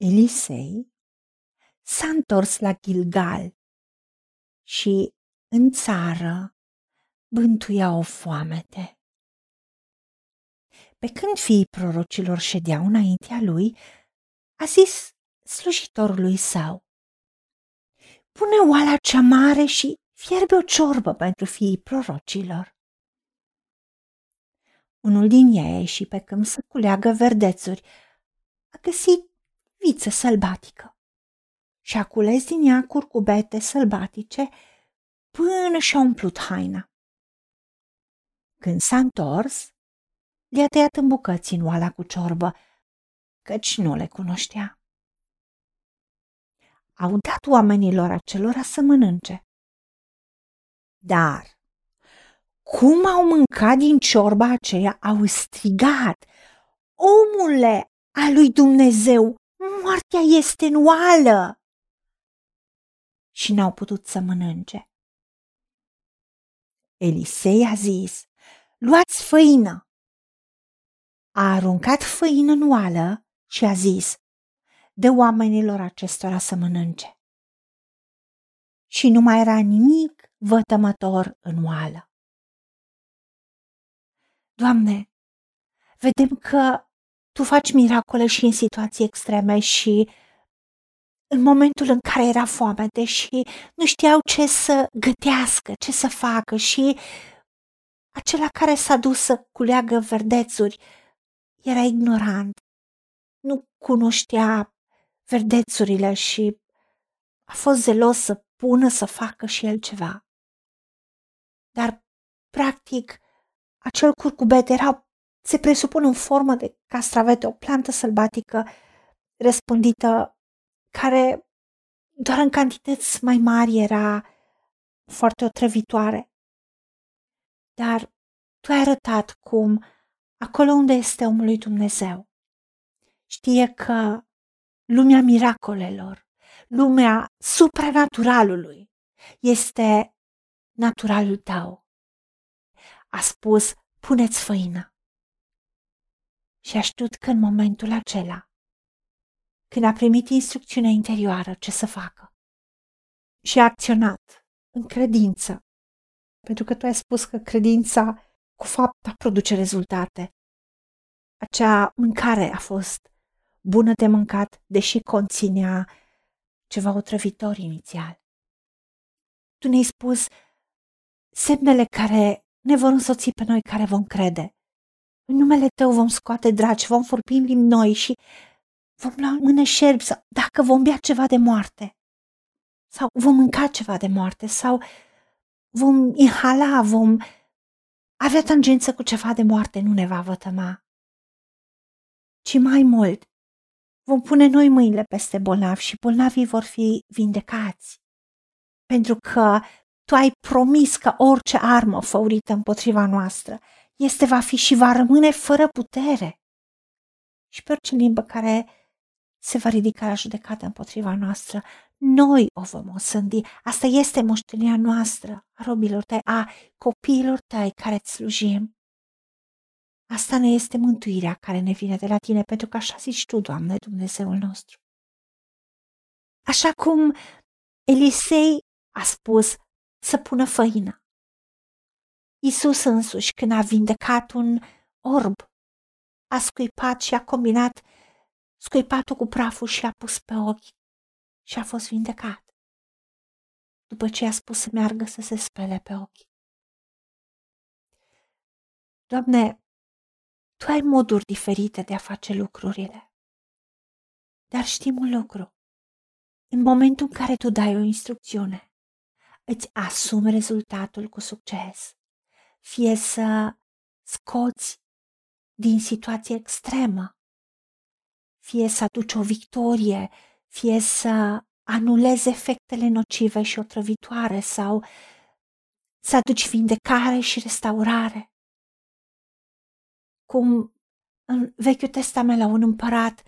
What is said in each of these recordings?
Elisei s-a întors la Gilgal și în țară bântuia o foamete. Pe când fiii prorocilor ședeau înaintea lui, a zis slujitorului său, Pune oala cea mare și fierbe o ciorbă pentru fiii prorocilor. Unul din ei a ieșit pe câmp să culeagă verdețuri. A găsit viță sălbatică și a cules din ea curcubete sălbatice până și-a umplut haina. Când s-a întors, le-a tăiat în bucăți în oala cu ciorbă, căci nu le cunoștea. Au dat oamenilor acelora să mănânce. Dar cum au mâncat din ciorba aceea, au strigat, Omule a lui Dumnezeu, moartea este în oală! Și n-au putut să mănânce. Elisei a zis, luați făină. A aruncat făină în oală și a zis, de oamenilor acestora să mănânce. Și nu mai era nimic vătămător în oală. Doamne, vedem că Tu faci miracole și în situații extreme și în momentul în care era foame, deși nu știau ce să gătească, ce să facă și acela care s-a dus să culeagă verdețuri era ignorant, nu cunoștea verdețurile și a fost zelos să pună să facă și el ceva. Dar, practic, acel curcubet era, se presupune, în formă de castravete, o plantă sălbatică răspândită care doar în cantități mai mari era foarte otrăvitoare. Dar tu ai arătat cum acolo unde este omul lui Dumnezeu știe că lumea miracolelor, lumea supranaturalului este naturalul tău a spus, puneți făină. Și a știut că în momentul acela, când a primit instrucțiunea interioară ce să facă, și a acționat în credință, pentru că tu ai spus că credința cu fapta produce rezultate. Acea mâncare a fost bună de mâncat, deși conținea ceva otrăvitor inițial. Tu ne-ai spus semnele care ne vor însoți pe noi care vom crede. În numele Tău vom scoate dragi, vom vorbi în limbi noi și vom lua mână șerbi sau dacă vom bea ceva de moarte sau vom mânca ceva de moarte sau vom inhala, vom avea tangență cu ceva de moarte, nu ne va vătăma. Ci mai mult, vom pune noi mâinile peste bolnavi și bolnavii vor fi vindecați. Pentru că tu ai promis că orice armă făurită împotriva noastră este, va fi și va rămâne fără putere. Și pe orice limbă care se va ridica la judecată împotriva noastră, noi o vom osândi. Asta este moștenirea noastră, a robilor tăi, a copiilor tăi care îți slujim. Asta ne este mântuirea care ne vine de la tine, pentru că așa zici tu, Doamne, Dumnezeul nostru. Așa cum Elisei a spus, să pună făină. Isus însuși, când a vindecat un orb, a scuipat și a combinat scuipatul cu praful și a pus pe ochi și a fost vindecat. După ce a spus să meargă să se spele pe ochi. Doamne, Tu ai moduri diferite de a face lucrurile. Dar știm un lucru. În momentul în care Tu dai o instrucțiune, îți asumi rezultatul cu succes, fie să scoți din situație extremă, fie să aduci o victorie, fie să anulezi efectele nocive și otrăvitoare sau să aduci vindecare și restaurare. Cum în Vechiul Testament la un împărat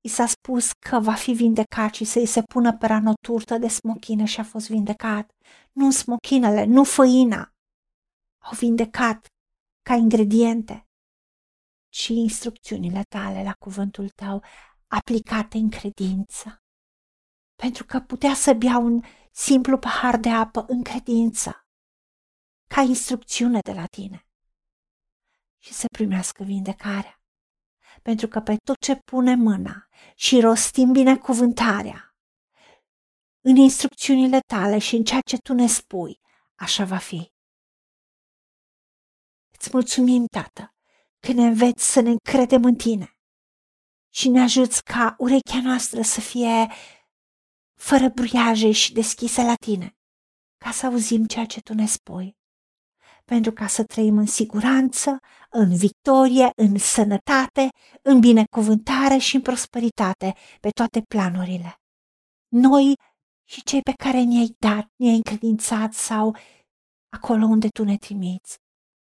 i s-a spus că va fi vindecat și să-i se pună pe rană o turtă de smochină și a fost vindecat. Nu smochinele, nu făina. Au vindecat ca ingrediente, ci instrucțiunile tale la cuvântul tău aplicate în credință. Pentru că putea să bea un simplu pahar de apă în credință, ca instrucțiune de la tine și să primească vindecarea. Pentru că pe tot ce pune mâna și rostim binecuvântarea, în instrucțiunile tale și în ceea ce tu ne spui, așa va fi. Îți mulțumim, Tată, că ne înveți să ne încredem în tine și ne ajuți ca urechea noastră să fie fără bruiaje și deschisă la tine, ca să auzim ceea ce tu ne spui, pentru ca să trăim în siguranță, în victorie, în sănătate, în binecuvântare și în prosperitate pe toate planurile. Noi și cei pe care ne-ai dat, ne-ai încredințat sau acolo unde tu ne trimiți.